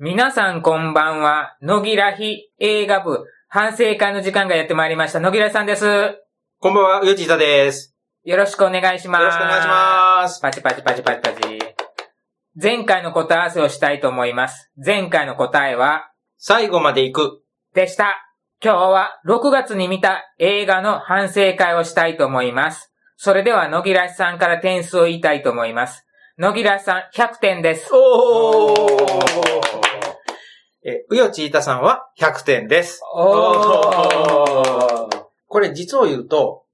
皆さんこんばんは。野木らひ映画部反省会の時間がやってまいりました。野木らひさんです。こんばんは、うよちいたです。よろしくお願いします。よろしくお願いします。パチパチパチパチパチ。前回の答え合わせをしたいと思います。前回の答えは、最後まで行く。でした。今日は6月に見た映画の反省会をしたいと思います。それでは野木らしさんから点数を言いたいと思います。野木らしさん100点です。おーえ、うよちいたさんは100点です。これ実を言うと、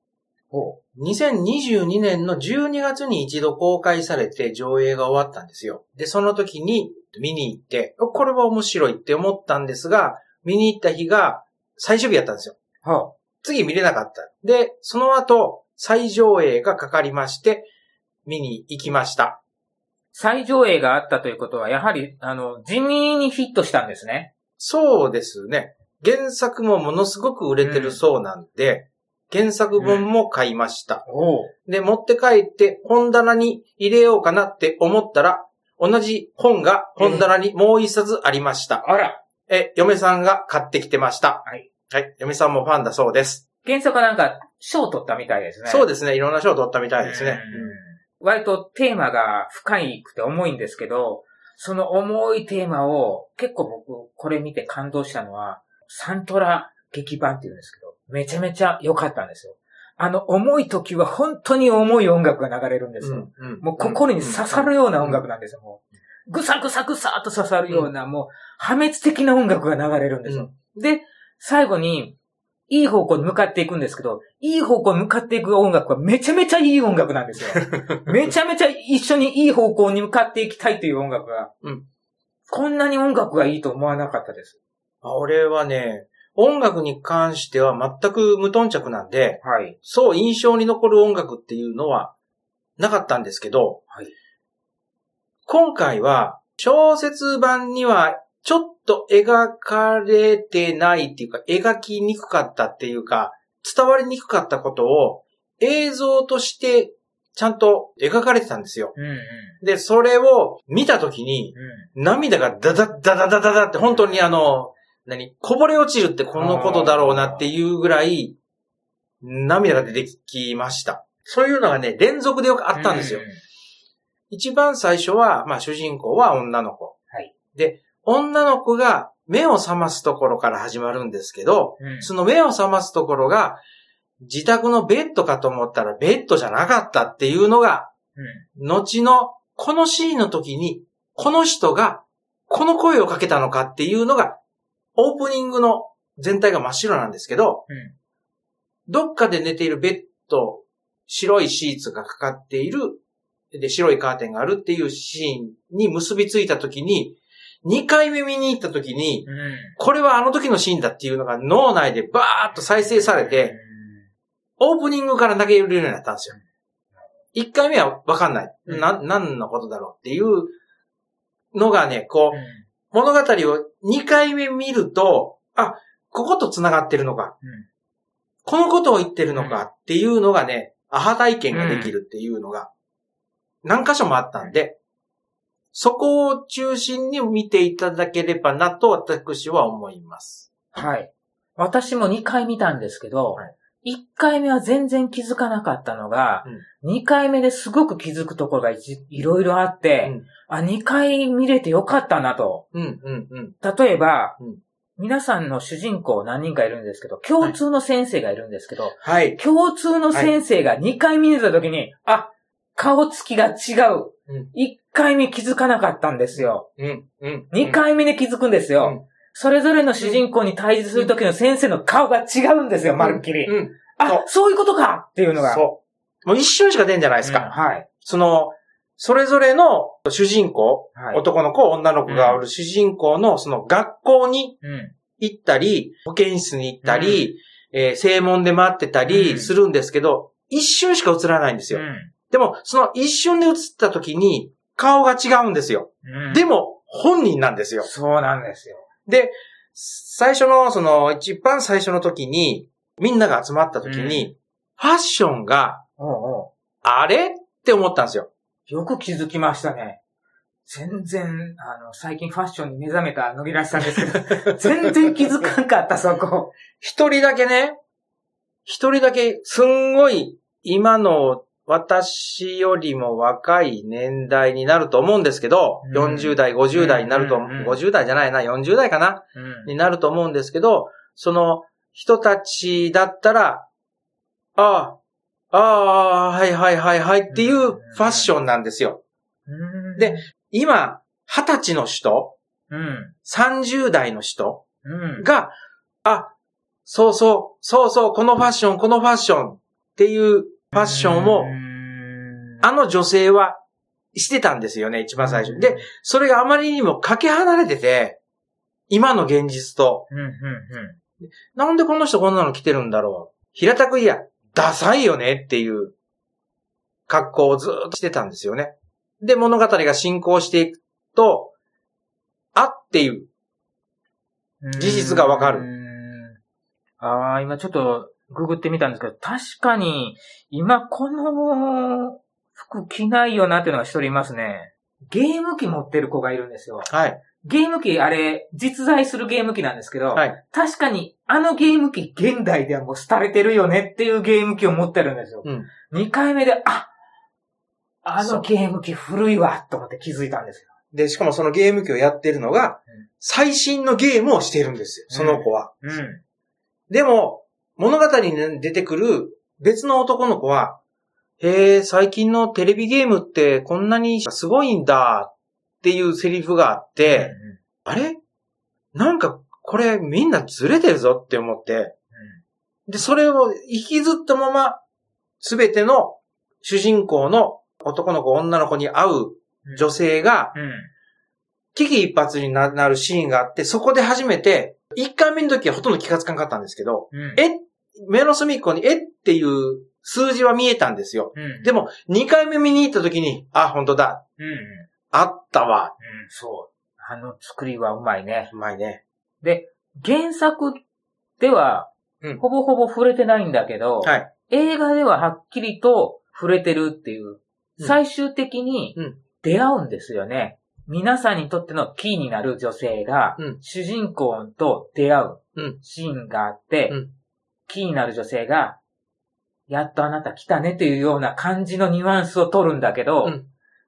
2022年の12月に一度公開されて上映が終わったんですよ。で、その時に見に行って、これは面白いって思ったんですが、見に行った日が最終日やったんですよ。ほ次見れなかった。で、その後、再上映がかかりまして、見に行きました。再上映があったということは、やはり、あの、地味にヒットしたんですね。そうですね。原作もものすごく売れてるそうなんで、原作本も買いました。おで、持って帰って本棚に入れようかなって思ったら、同じ本が本棚にもう一冊ありました。あら、え、嫁さんが買ってきてました。はい。はい。嫁さんもファンだそうです。原作はなんか、賞を取ったみたいですね。でそうですね。いろんな賞を取ったみたいですね。割とテーマが深いくて重いんですけど、その重いテーマを、結構僕、これ見て感動したのは、サントラ劇版っていうんですけど、めちゃめちゃ良かったんですよ。あの、重い時は本当に重い音楽が流れるんですよ。うんうんもう心に刺さるような音楽なんですよ、もう。ぐさぐさぐさっと刺さるような、もう破滅的な音楽が流れるんですよ。で、最後に、いい方向に向かっていくんですけど、いい方向に向かっていく音楽はめちゃめちゃいい音楽なんですよ。めちゃめちゃ一緒にいい方向に向かっていきたいという音楽が。うんこんなに音楽がいいと思わなかったです。あ俺はね、音楽に関しては全く無頓着なんで、はい。そう印象に残る音楽っていうのはなかったんですけど、はい今回は小説版にはちょっと描かれてないっていうか、描きにくかったっていうか、伝わりにくかったことを映像としてちゃんと描かれてたんですよ。うんうん。で、それを見たときにうん。涙がダダダダダダダって本当にあの、何こぼれ落ちるってこのことだろうなっていうぐらい涙が出てきました。そういうのがね、連続でよくあったんですよ。う一番最初は、まあ主人公は女の子。はいで、女の子が目を覚ますところから始まるんですけど、うん。その目を覚ますところが自宅のベッドかと思ったらベッドじゃなかったっていうのが、うん。後のこのシーンの時に、この人がこの声をかけたのかっていうのが、オープニングの全体が真っ白なんですけど、うん。どっかで寝ているベッド、白いシーツがかかっている、で、白いカーテンがあるっていうシーンに結びついた時に、2回目見に行った時に、うん。これはあの時のシーンだっていうのが脳内でバーッと再生されて、オープニングから投げ入れるようになったんですよ。1回目はわかんない。うんな、何のことだろうっていうのがね、こう物語を2回目見ると、あ、ここと繋がってるのか。うんこのことを言ってるのかっていうのがね、アハ体験ができるっていうのが、何箇所もあったんで、そこを中心に見ていただければなと私は思います。はい。私も2回見たんですけど、はい1回目は全然気づかなかったのが、2回目ですごく気づくところがいちいろいろあって、あ、2回見れてよかったなと。うん、うん、うん。例えば、うん皆さんの主人公何人かいるんですけど、共通の先生がいるんですけど、はい。共通の先生が2回見れた時に、あ、顔つきが違う。うん1回目気づかなかったんですよ。うん、うん。2回目で気づくんですよ。うんそれぞれの主人公に対峙する時の先生の顔が違うんですよ、まるっきり。うん。そうあ、そういうことかっていうのが。そう。もう一瞬しか出んじゃないですうんか。はい。その、それぞれの主人公、はい。男の子、女の子がおる主人公のその学校にうん。行ったり、保健室に行ったり、えー正門で待ってたうんりするんですけど、一瞬しか映らないんですよ。でも、その一瞬で映った時に顔が違うんですよ。うん。でも、本人なんですよ。そうなんですよ。で、最初の、その、一番最初の時に、みんなが集まった時に、ファッションが、あれ？って思ったんですよ。よく気づきましたね。全然、あの、最近ファッションに目覚めた野木らしさんですけど、全然気づかんかった、そこ。一人だけね、一人だけ、すんごい、今の私よりも若い年代になると思うんですけど、うん。40代、50代になると、うんうんうん。50代じゃないな、40代かな？うん。になると思うんですけど、その人たちだったら、ああ、ああ、はいはいはいはいっていうファッションなんですよ。うん。で、今、20歳の人、うん。30代の人うん。が、あ、そうそう、そうそう、このファッション、このファッションっていうファッションを、うんあの女性はしてたんですよね、一番最初に。で、、それがあまりにもかけ離れてて、今の現実と、うん、うん、なんでこの人こんなの着てるんだろう。平たく言いや、ダサいよねっていう格好をずーっとしてたんですよね。で、物語が進行していくと、あっていう。うん。事実がわかるうん。ああ、今ちょっとググってみたんですけど、確かに、今この服着ないよなっていうのが一人いますね。ゲーム機持ってる子がいるんですよ。はい。ゲーム機、あれ、実在するゲーム機なんですけど、はい。確かに、あのゲーム機、現代ではもう廃れてるよねっていうゲーム機を持ってるんですよ。うん。二回目で、ああのゲーム機古いわ、と思って気づいたんですよ。で、しかもそのゲーム機をやってるのがうん、最新のゲームをしてるんですよ、その子は。うん。でも、物語に出てくる別の男の子は、へえ、最近のテレビゲームってこんなにすごいんだっていうセリフがあって、あれ？なんかこれみんなずれてるぞって思って、で、それを引きずったまま、すべての主人公の男の子、女の子に会ううん。女性が、うん。危機一髪になるシーンがあって、そこで初めて、一回目の時はほとんど気がつかなかったんですけど、うん。え、目の隅っこにえっていう数字は見えたんですよ。うん。でも、二回目見に行った時に、あ、本当だ、うん。うん。あったわ。そう。あの作りはうまいね。うまいね。で、原作ではうん、ほぼほぼ触れてないんだけど、はい。映画でははっきりと触れてるっていう、うん最終的にうん出会うんですよね。皆さんにとってのキーになる女性が、うん主人公と出会ううんシーンがあって、うんキーになる女性が、やっとあなた来たねっていうような感じのニュアンスを取るんだけど、うん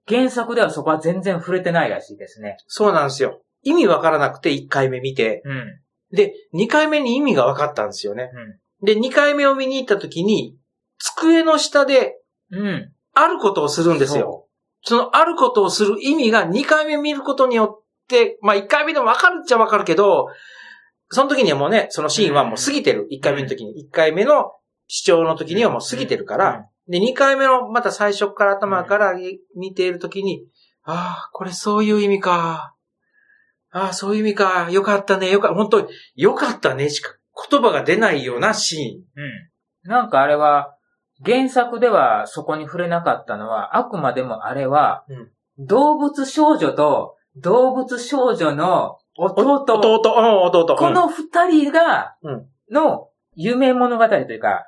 原作ではそこは全然触れてないらしいですね。そうなんですよ。意味わからなくて一回目見て、うん。で、二回目に意味が分かったんですよね。うん。で、二回目を見に行った時に、机の下でうん。あることをするんですよ。そのあることをする意味が2回目見ることによって、まあ1回目でもわかるっちゃわかるけど、その時にはもうね、そのシーンはもう過ぎてる。1回目の時に。1回目の視聴の時にはもう過ぎてるから、で、2回目のまた最初から頭から見ている時に、ああ、これそういう意味か。ああ、そういう意味か。よかったね。よかった。本当に、よかったねしか言葉が出ないようなシうん。なんかあれは、原作ではそこに触れなかったのは、あくまでもあれは、うん動物少女と動物少女の弟、ーン。弟、うん、弟。この二人がうん、の夢物語というか、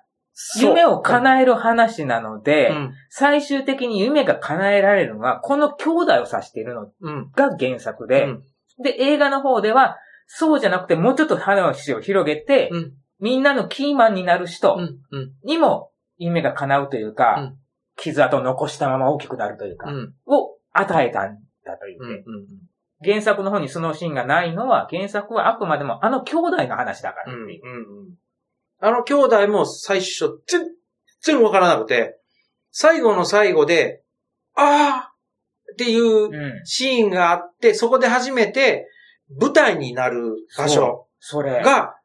夢を叶える話なので、うん。最終的に夢が叶えられるのは、この兄弟を指しているのうん。が原作で、うんで、映画の方では、そうじゃなくて、もうちょっと話を広げて、うん。みんなのキーマンになる人。にも夢が叶うというか、うん傷跡を残したまま大きくなるというか、うん。を与えたんだといううん。ね、うん。原作の方にそのシーンがないのは、原作はあくまでもあの兄弟の話だからうん。っていう。うん。あの兄弟も最初、全然わからなくて、最後の最後で、あーっていううん。シーンがあって、そこで初めて舞台になる場所それ。が、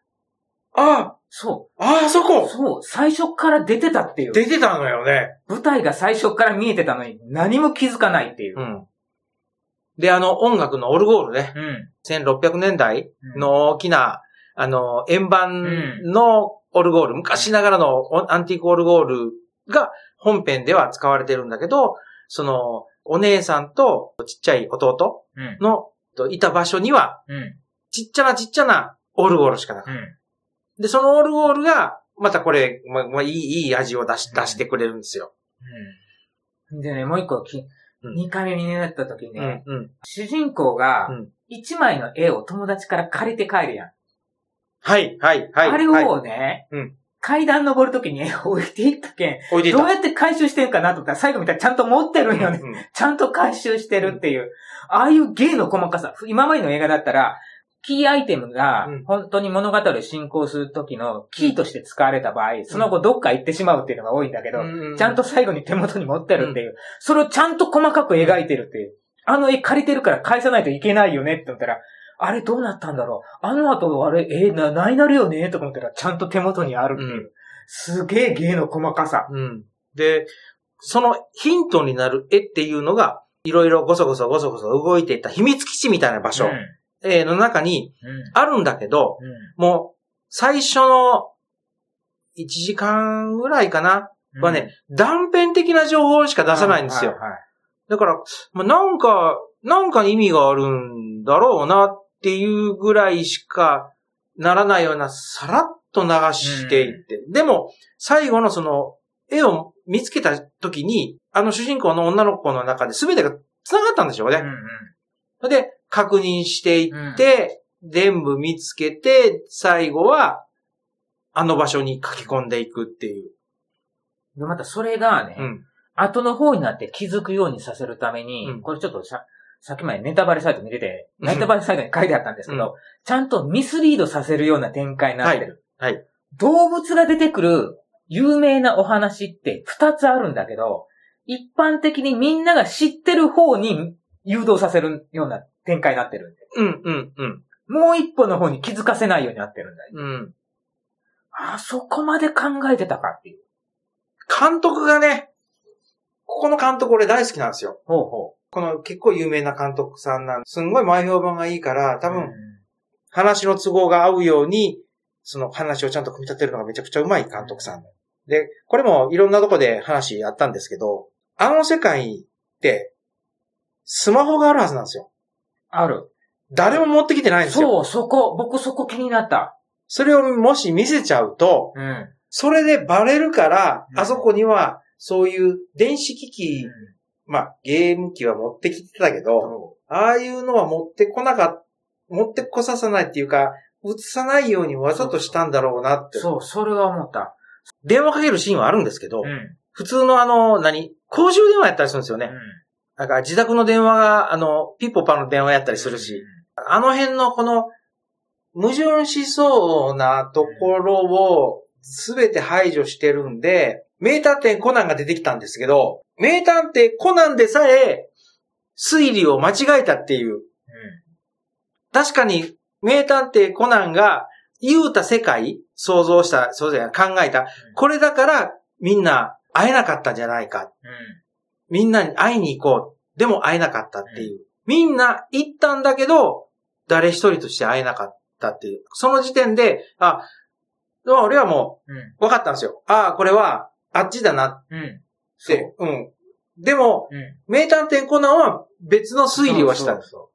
あそー、あーそう。こそう。最初から出てたっていう。出てたのよね。舞台が最初から見えてたのに何も気づかないっていうう。ん。で、あの音楽のオルゴールね、うん。1600年代の大きな、あの、円盤のオルゴール、昔ながらのオアンティークオルゴールが本編では使われてるんだけど、その、お姉さんとちっちゃい弟うん。のといた場所には、うん。ちっちゃなちっちゃなオルゴールしかなかっうん。た。で、そのオルゴールが、またこれ、ままあ、いい、いい味を出し、出してくれるんですよ。うん。でね、もう一個きうん2回目になった時にうね、ん。うん。主人公がうん、1枚の絵を友達から借りて帰るやん。はい、はい、はい。あれはいをね、うん階段登る時に絵 を置いていったけん、置いていた。どうやって回収してんかなと思ったら最後見たらちゃんと持ってるんよね。うんちゃんと回収してるっていう。ああいう芸の細かさ。今までの映画だったら、キーアイテムがうん本当に物語を進行する時のキーとして使われた場合、その後どっか行ってしまうっていうのが多いんだけど、うんちゃんと最後に手元に持ってるっていう。それをちゃんと細かく描いてるっていう。あの絵借りてるから返さないといけないよねって思ったら、あれどうなったんだろう？あの後、あれ、えーな、ないなるよね？とか思ったら、ちゃんと手元にあるっていう。うすげえ芸の細かさ。うん。で、そのヒントになる絵っていうのが、いろいろごそごそごそごそ動いていった秘密基地みたいな場所、うん。えーの中にうん。あるんだけど、うん。もう、最初の1時間ぐらいかな、はね、断片的な情報しか出さないんですよ。はいはいだから、まあ、なんか、なんか意味があるんだろうなっていうぐらいしかならないような、さらっと流していって。でも、最後のその、絵を見つけた時に、あの主人公の女の子の中で全てが繋がったんでしょうね。うんうんで、確認していって、全部見つけて、最後は、あの場所に書き込んでいくっていう。で、またそれがね、うん。後の方になって気づくようにさせるために、うんこれちょっとさ、さっきまでネタバレサイト見てて、うんネタバレサイトに書いてあったんですけど、ちゃんとミスリードさせるような展開になってる。はいはい動物が出てくる有名なお話って二つあるんだけど、一般的にみんなが知ってる方に誘導させるような展開になってるんで。うん、うん、うん。もう一歩の方に気づかせないようになってるんだよ。うん。あ、そこまで考えてたかっていう。監督がね、ここの監督俺大好きなんですよ。ほうほこの結構有名な監督さんなんすんごい前評判がいいから、う。多分うん話の都合が合うように、その話をちゃんと組み立てるのがめちゃくちゃうまい監督さん。で、これもいろんなとこで話あったんですけど、あの世界って、スマホがあるはずなんですよ。ある。誰も持ってきてないんですよ。そう、そこ、僕そこ気になった。それをもし見せちゃうと、うん。それでバレるから、うんあそこにはそういう電子機器、まあゲーム機は持ってきてたけど、ああいうのは持ってこなかっ持ってこささないっていうか、映さないようにわざとしたんだろうなって。そう、それは思った。電話かけるシーンはあるんですけど、うん。普通のあの、何？公衆電話やったりするんですよね。うんだから自宅の電話が、あの、ピッポパの電話やったりするし、。あの辺のこの、矛盾しそうなところをすべて排除してるんで、名探偵コナンが出てきたんですけど、名探偵コナンでさえ推理を間違えたっていう。確かに名探偵コナンが言うた世界、想像した、そうじゃ考えた。これだからみんな会えなかったんじゃないか。うん。みんなに会いに行こう。でも会えなかったっていう。みんな行ったんだけど、誰一人として会えなかったっていう。その時点で、あ、俺はもうん。う分かったんですよ。ああ、これはあっちだなっうん。うん。そう。て。うん。でも、うん。名探偵コナンは別の推理をした。そうそうそう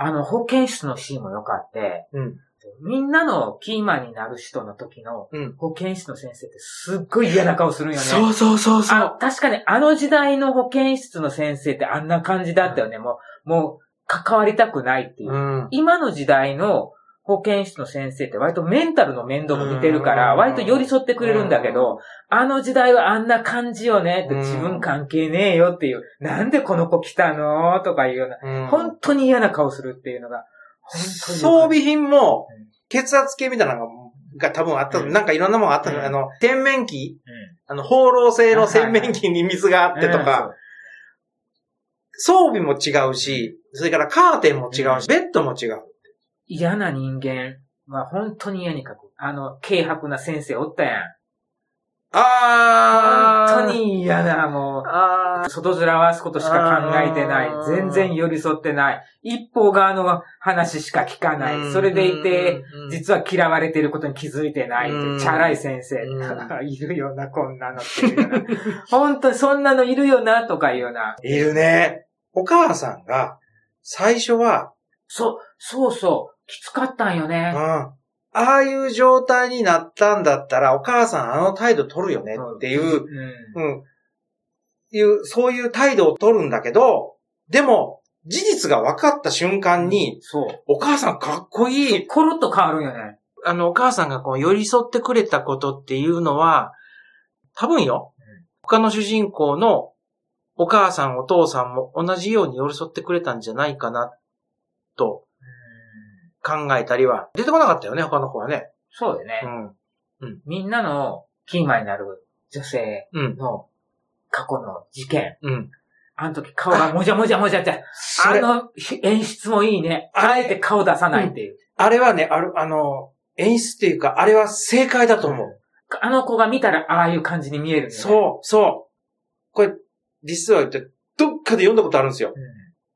あの、保健室のシーンも良かって、うん。みんなのキーマンになる人の時のうん。保健室の先生ってすっごい嫌な顔するんよね。そうそうそうそあう。確かにあの時代の保健室の先生ってあんな感じだったよね。もう、もう、関わりたくないっていう。うん。今の時代の保健室の先生って割とメンタルの面倒も見てるから、うん。割と寄り添ってくれるんだけど、あの時代はあんな感じよねってうん。自分関係ねえよっていう、なんでこの子来たのとかいうような、うん。本当に嫌な顔するっていうのが、装備品もうん、血圧計みたいなのが多分あった、うん。なんかいろんなものがあったの、うん。あの、洗面器。た。あの、放浪性の洗面器に水があってとか、装備も違うし、それからカーテンも違うし、ベッドも違う。嫌な人間は本当に嫌に書く。あの、軽薄な先生おったやん。あー。本当に嫌な、もう。外面わすことしか考えてない全然寄り添ってない。一方側の話しか聞かなうんい。それでいて、、うん実は嫌われていることに気づいてない。うんチャラい先生。ういるよな、こんなのっていうような。本当にそんなのいるよな、とかいうような。いるね。お母さんが、最初は、そう、そうそう。きつかったんようん。ね。ああいう状態になったんだったら、お母さんあの態度取るよねっていう、うん。うん。いう、そういう態度を取るんだけど、でも、事実が分かった瞬間に、そう。お母さんかっこいい。コロッと変わるんよね。あの、お母さんがこう寄り添ってくれたことっていうのは、多分よ、うん他の主人公のお母さんお父さんも同じように寄り添ってくれたんじゃないかな、と考えたりは、出てこなかったよね、他の子はね。そうだよねう。ん。みんなのキーマンになる女性うん。の過去の事件。うん。あの時顔がもじゃもじゃもじゃって、あの演出もいいね。あえて顔出さないっていう。あれはね、ある、あの、演出っていうか、あれは正解だと思う。あの子が見たらああいう感じに見えるんだよね。そう、そう。これ、実は言って、どっかで読んだことあるんですよ。うん。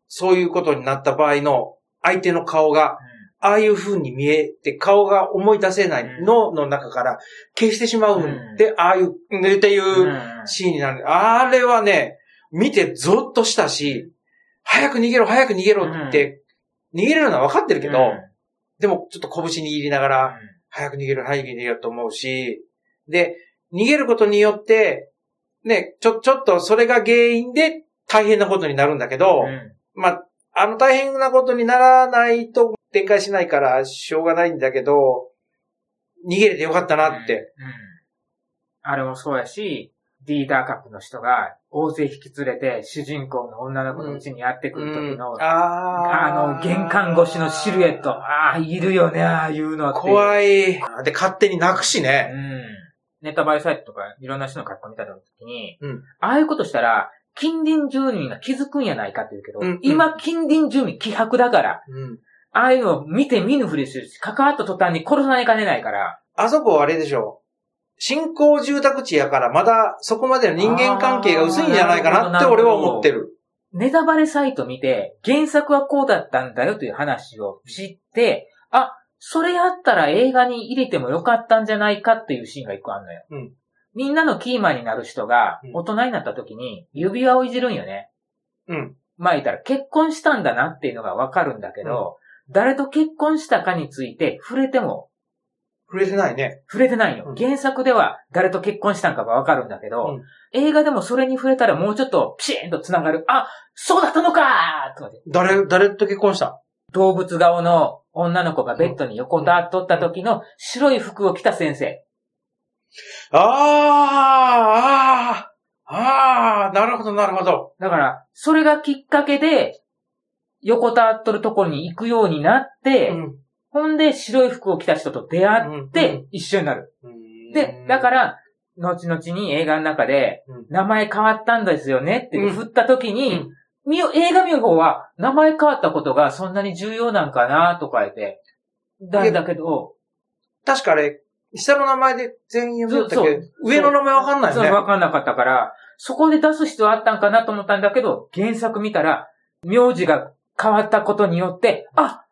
そういうことになった場合の、相手の顔が、ああいう風に見えて、顔が思い出せない脳の中から消してしまうんで、ああいう、ねっていううん。シーンになる。あれはね、見てゾッとしたし、早く逃げろ、早く逃げろって、逃げれるのは分かってるけど、でもちょっと拳握りながら、早く逃げる、早く逃げると思うし、で、逃げることによって、ね、ちょ、ちょっとそれが原因で大変なことになるんだけど、うん。まあ、あの大変なことにならないと展開しないからしょうがないんだけど、逃げれてよかったなって。うん。あれもそうやし、リーダー格の人が大勢引き連れて主人公の女の子のうちにやってくる時の、ああの、玄関越しのシルエット。ああ、いるよね、ああいうのって。い。怖い。で、勝手に泣くしうね。ん。ネタバレサイトとかいろんな人の格好見た時に、うんああいうことしたら、近隣住民が気づくんやないかって言うけど、うんうん今近隣住民希薄だから、うん。ああいうのを見て見ぬふりするし、関わった途端に殺さないかねないから、あそこあれでしょ。新興住宅地やからまだそこまでの人間関係が薄いんじゃないかなって俺は思ってる。ネタバレサイト見て、原作はこうだったんだよという話を知って、あ、それやったら映画に入れてもよかったんじゃないかっていうシーンが一個あるのよ。うんみんなのキーマンになる人がうん大人になった時に指輪をいじるんよね。うん。まあ言ったら結婚したんだなっていうのがわかるんだけど、誰と結婚したかについて触れても触れてないね。触れてないよ。うん原作では誰と結婚したんかがわかるんだけど、うん映画でもそれに触れたらもうちょっとピシーンと繋がる。あ、そうだったのかーとかで誰、誰と結婚した？動物顔の女の子がベッドに横たわっとった時の白い服を着た先生。ああ、ああ、ああ、なるほど、なるほど。だから、それがきっかけで、横たわっとるところに行くようになって、うん。ほんで白い服を着た人と出会っうんて一緒になる。うん。で、だから、後々に映画の中でうん、名前変わったんですよねってうん。振った時に、みよ映画見る方は、名前変わったことがそんなに重要なんかなとか言って、だだけど、確かあれ、下の名前で全員読みだったけど上の名前わかんないよね。わかんなかったから、そこで出す必要あったんかなと思ったんだけど、原作見たら、名字が変わったことによって、あ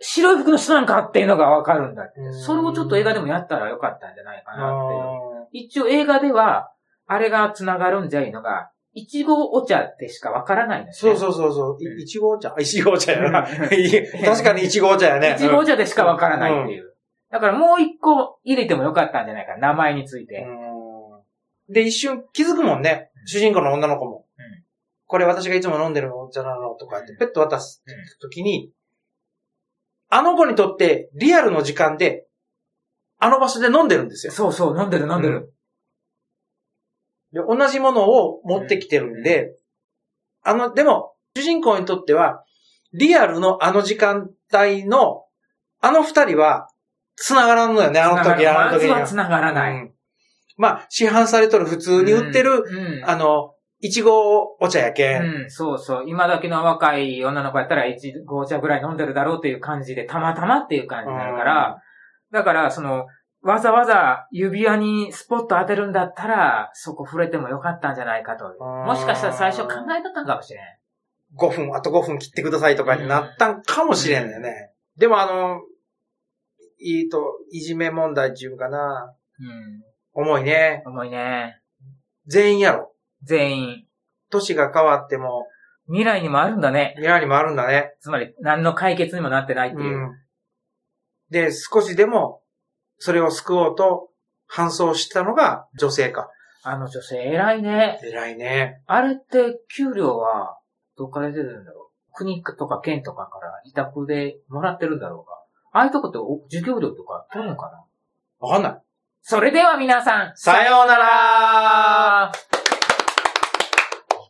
白い服の人なんかっていうのがわかるんだってうん。それをちょっと映画でもやったらよかったんじゃないかなっていう。あ一応映画では、あれが繋がるんじゃいのが、いちごお茶でしかわからないんですね。ーそうそうそうそう。うんいいちごお茶いちごお茶やな。確かにいちごお茶やね。いちごお茶でしかわからないっていう。だからもう一個入れてもよかったんじゃないかな、名前について。うんで、一瞬気づくもんね。主人公の女の子も。うんこれ私がいつも飲んでるお茶なのとか言って、うんペット渡す時に、あの子にとってリアルの時間で、あの場所で飲んでるんですよ。そうそう、飲んでる飲んでる。で同じものを持ってきてるんで、あの、でも、主人公にとっては、リアルのあの時間帯の、あの二人は、繋がらんのよね、あの時、あの時には。まずは繋がらない。うんまあ、市販されとる普通に売ってる、うん、あの、いちごお茶やけん。うん、そうそう。今時の若い女の子やったら、一合茶ぐらい飲んでるだろうっていう感じで、たまたまっていう感じになるから、だから、その、わざわざ指輪にスポット当てるんだったら、そこ触れてもよかったんじゃないかと。うんもしかしたら最初考えとったんかもしれん。5分、あと5分切ってくださいとかになったんかもしれんのよね。でもあの、いいと、いじめ問題っていうかな、うん。重いね。重いね。全員やろ。全員。年が変わっても、未来にもあるんだね。未来にもあるんだね。つまり、何の解決にもなってないっていう。うん。で、少しでも、それを救おうと、搬送したのが女性か。あの女性偉いね。偉いね。あれって、給料は、どっから出てるんだろう国とか県とかから委託でもらってるんだろうかああいうとこって授業料とか取るのかな？わかんない。それでは皆さん、さようなら